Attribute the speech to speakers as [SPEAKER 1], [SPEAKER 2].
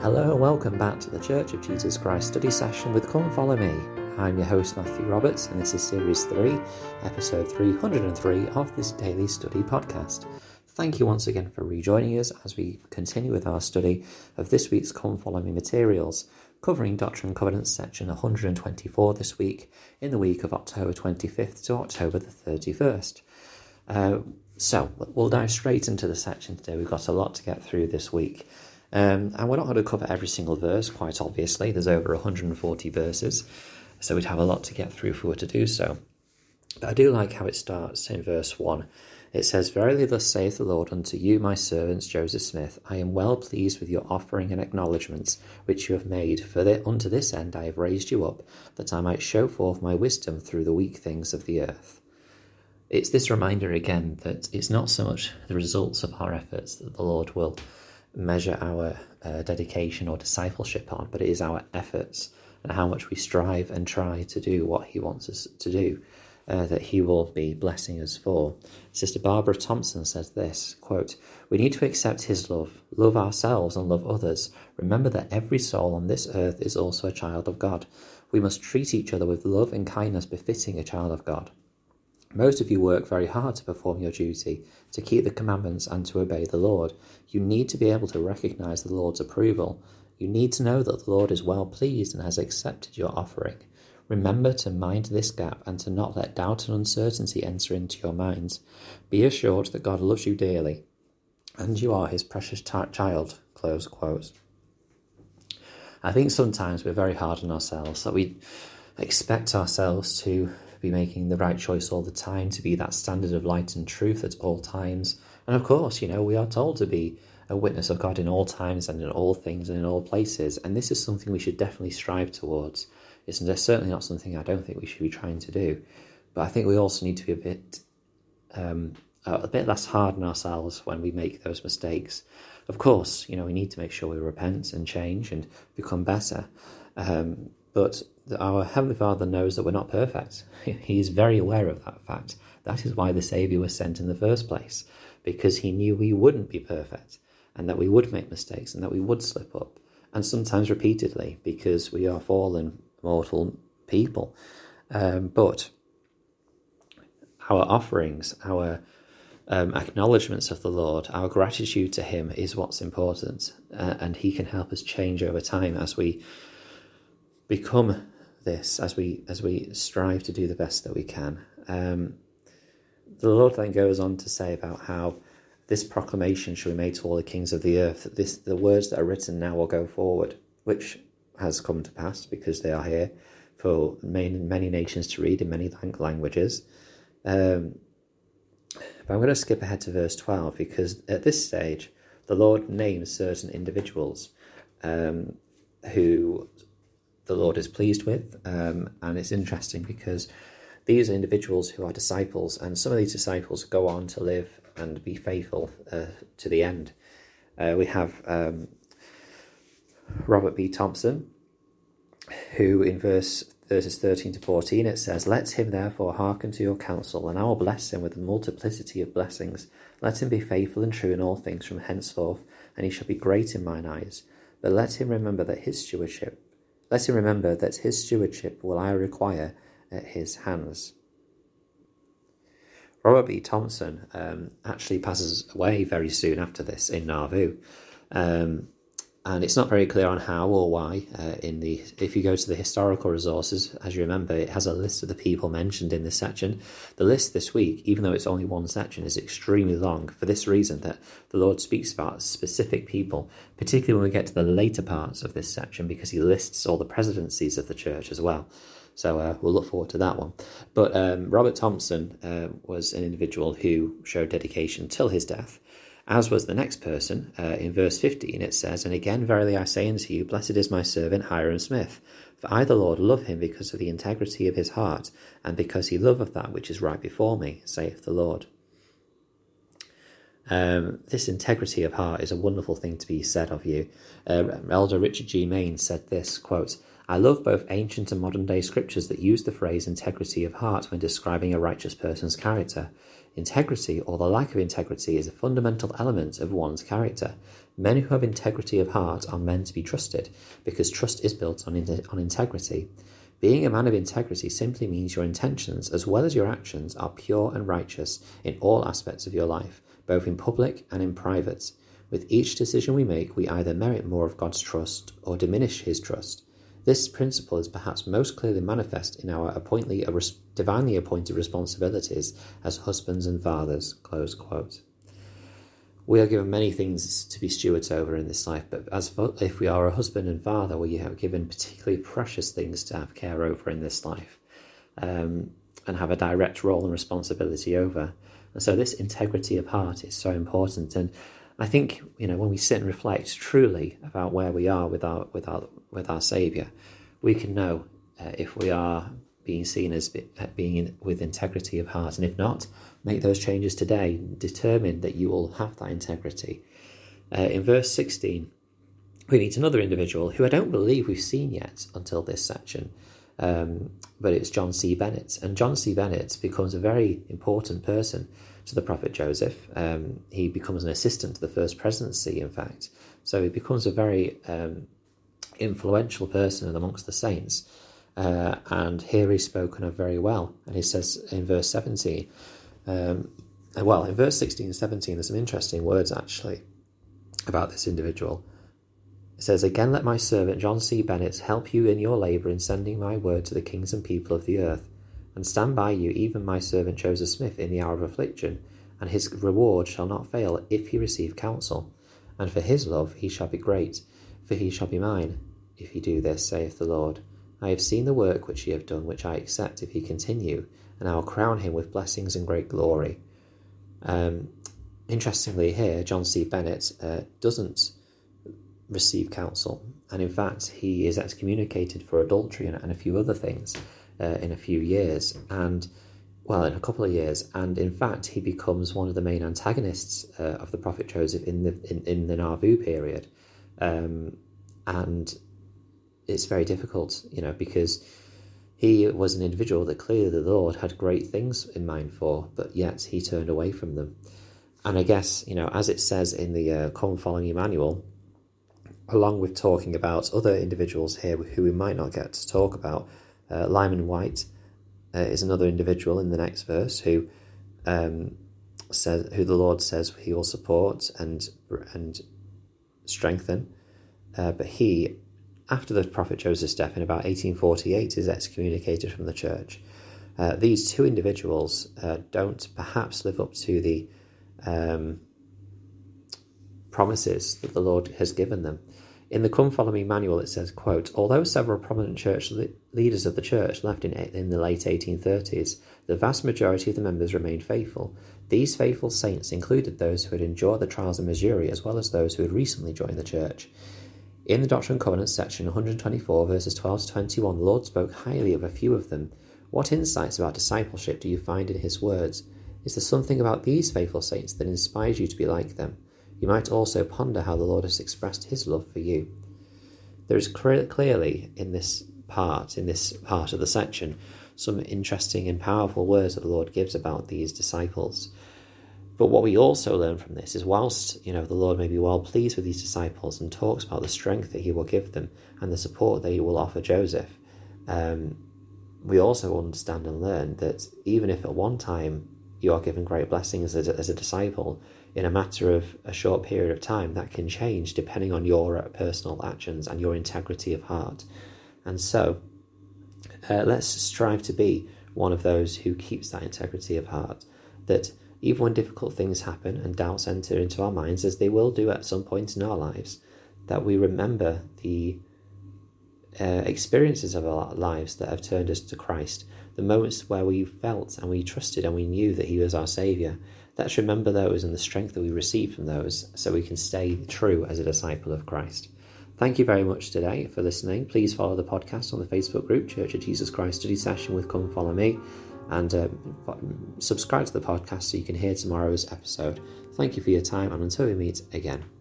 [SPEAKER 1] Hello and welcome back to the Church of Jesus Christ study session with Come Follow Me. I'm your host Matthew Roberts and this is Series 3, Episode 303 of this daily study podcast. Thank you once again for rejoining us as we continue with our study of this week's Come Follow Me materials, covering Doctrine and Covenants section 124 this week in the week of October 25th to October the 31st. Uh, so we'll dive straight into the section today. We've got a lot to get through this week. Um, and we're not going to cover every single verse, quite obviously. There's over 140 verses, so we'd have a lot to get through if we were to do so. But I do like how it starts in verse 1. It says, Verily thus saith the Lord unto you, my servants, Joseph Smith, I am well pleased with your offering and acknowledgments which you have made, for that unto this end I have raised you up, that I might show forth my wisdom through the weak things of the earth. It's this reminder again that it's not so much the results of our efforts that the Lord will measure our uh, dedication or discipleship on, but it is our efforts and how much we strive and try to do what He wants us to do. Uh, that he will be blessing us for. Sister Barbara Thompson says this quote, We need to accept his love, love ourselves and love others. Remember that every soul on this earth is also a child of God. We must treat each other with love and kindness befitting a child of God. Most of you work very hard to perform your duty, to keep the commandments and to obey the Lord. You need to be able to recognize the Lord's approval. You need to know that the Lord is well pleased and has accepted your offering. Remember to mind this gap and to not let doubt and uncertainty enter into your minds. Be assured that God loves you dearly, and you are his precious t- child. Close quote. I think sometimes we're very hard on ourselves, that we expect ourselves to be making the right choice all the time, to be that standard of light and truth at all times. And of course, you know, we are told to be a witness of God in all times and in all things and in all places. And this is something we should definitely strive towards. It's certainly not something I don't think we should be trying to do. But I think we also need to be a bit um, a bit less hard on ourselves when we make those mistakes. Of course, you know, we need to make sure we repent and change and become better. Um, but our Heavenly Father knows that we're not perfect. He is very aware of that fact. That is why the Saviour was sent in the first place, because He knew we wouldn't be perfect and that we would make mistakes and that we would slip up, and sometimes repeatedly, because we are fallen, mortal people. Um, but our offerings, our um, acknowledgements of the Lord, our gratitude to Him is what's important, uh, and He can help us change over time as we become this as we as we strive to do the best that we can. Um, the Lord then goes on to say about how this proclamation shall be made to all the kings of the earth. That this the words that are written now will go forward, which has come to pass because they are here for many many nations to read in many languages. Um, but I'm going to skip ahead to verse 12 because at this stage the Lord names certain individuals um, who the Lord is pleased with. Um, and it's interesting because these are individuals who are disciples, and some of these disciples go on to live and be faithful uh, to the end. Uh, we have um, Robert B. Thompson, who in verse verses 13 to 14 it says, Let him therefore hearken to your counsel, and I will bless him with a multiplicity of blessings. Let him be faithful and true in all things from henceforth, and he shall be great in mine eyes. But let him remember that his stewardship let him remember that his stewardship will I require at his hands. Robert B. Thompson um, actually passes away very soon after this in Nauvoo. Um, and it's not very clear on how or why. Uh, in the if you go to the historical resources, as you remember, it has a list of the people mentioned in this section. The list this week, even though it's only one section, is extremely long for this reason that the Lord speaks about specific people, particularly when we get to the later parts of this section, because He lists all the presidencies of the church as well. So uh, we'll look forward to that one. But um, Robert Thompson uh, was an individual who showed dedication till his death as was the next person. Uh, in verse 15 it says, And again, verily I say unto you, Blessed is my servant Hyrum Smith. For I, the Lord, love him because of the integrity of his heart, and because he loveth that which is right before me, saith the Lord. Um, this integrity of heart is a wonderful thing to be said of you. Uh, Elder Richard G. Maynes said this quote, I love both ancient and modern day scriptures that use the phrase integrity of heart when describing a righteous person's character. Integrity, or the lack of integrity, is a fundamental element of one's character. Men who have integrity of heart are men to be trusted, because trust is built on, in- on integrity. Being a man of integrity simply means your intentions, as well as your actions, are pure and righteous in all aspects of your life, both in public and in private. With each decision we make, we either merit more of God's trust or diminish his trust. This principle is perhaps most clearly manifest in our appointly, divinely appointed responsibilities as husbands and fathers. We are given many things to be stewards over in this life, but as if we are a husband and father, we are given particularly precious things to have care over in this life, um, and have a direct role and responsibility over. And so, this integrity of heart is so important. And I think you know when we sit and reflect truly about where we are with our with our with our Savior, we can know uh, if we are being seen as uh, being in, with integrity of heart, and if not, make those changes today. Determine that you will have that integrity. Uh, in verse sixteen, we meet another individual who I don't believe we've seen yet until this section. Um, but it's John C. Bennett. And John C. Bennett becomes a very important person to the prophet Joseph. Um, he becomes an assistant to the first presidency, in fact. So he becomes a very um, influential person amongst the saints. Uh, and here he's spoken of very well. And he says in verse 17, um, well, in verse 16 and 17, there's some interesting words actually about this individual. It says, Again, let my servant John C. Bennett help you in your labour in sending my word to the kings and people of the earth and stand by you, even my servant Joseph Smith, in the hour of affliction, and his reward shall not fail if he receive counsel. And for his love he shall be great, for he shall be mine, if he do this, saith the Lord. I have seen the work which ye have done, which I accept if he continue, and I will crown him with blessings and great glory. Um, interestingly, here, John C. Bennett uh, doesn't receive counsel, and in fact, he is excommunicated for adultery and, and a few other things uh, in a few years, and well, in a couple of years, and in fact, he becomes one of the main antagonists uh, of the prophet Joseph in the in, in the Nauvoo period, um, and it's very difficult, you know, because he was an individual that clearly the Lord had great things in mind for, but yet he turned away from them. And I guess, you know, as it says in the uh, Come Follow Me Manual, along with talking about other individuals here who we might not get to talk about, uh, Lyman Wight uh, is another individual in the next verse who um, says, who the Lord says he will support and and strengthen, uh, but he, after the prophet Joseph's death in about 1848, is excommunicated from the church. Uh, these two individuals uh, don't perhaps live up to the um, promises that the Lord has given them. In the Come Follow Me manual, it says, quote, Although several prominent church le- leaders of the church left in, in the late 1830s, the vast majority of the members remained faithful. These faithful saints included those who had endured the trials of Missouri as well as those who had recently joined the church. In the Doctrine and Covenants section 124, verses 12 to 21, the Lord spoke highly of a few of them. What insights about discipleship do you find in His words? Is there something about these faithful saints that inspires you to be like them? You might also ponder how the Lord has expressed his love for you. There is clearly in this part, in this part of the section, some interesting and powerful words that the Lord gives about these disciples. But what we also learn from this is whilst, you know, the Lord may be well pleased with these disciples and talks about the strength that he will give them and the support that he will offer Joseph, um, we also understand and learn that even if at one time you are given great blessings as a, as a disciple, in a matter of a short period of time, that can change depending on your personal actions and your integrity of heart. And so, uh, let's strive to be one of those who keeps that integrity of heart. That even when difficult things happen and doubts enter into our minds, as they will do at some point in our lives, that we remember the uh, experiences of our lives that have turned us to Christ, the moments where we felt and we trusted and we knew that He was our Saviour, Let's remember those and the strength that we receive from those so we can stay true as a disciple of Christ. Thank you very much today for listening. Please follow the podcast on the Facebook group, Church of Jesus Christ Study Session with Come Follow Me, and uh, subscribe to the podcast so you can hear tomorrow's episode. Thank you for your time, and until we meet again.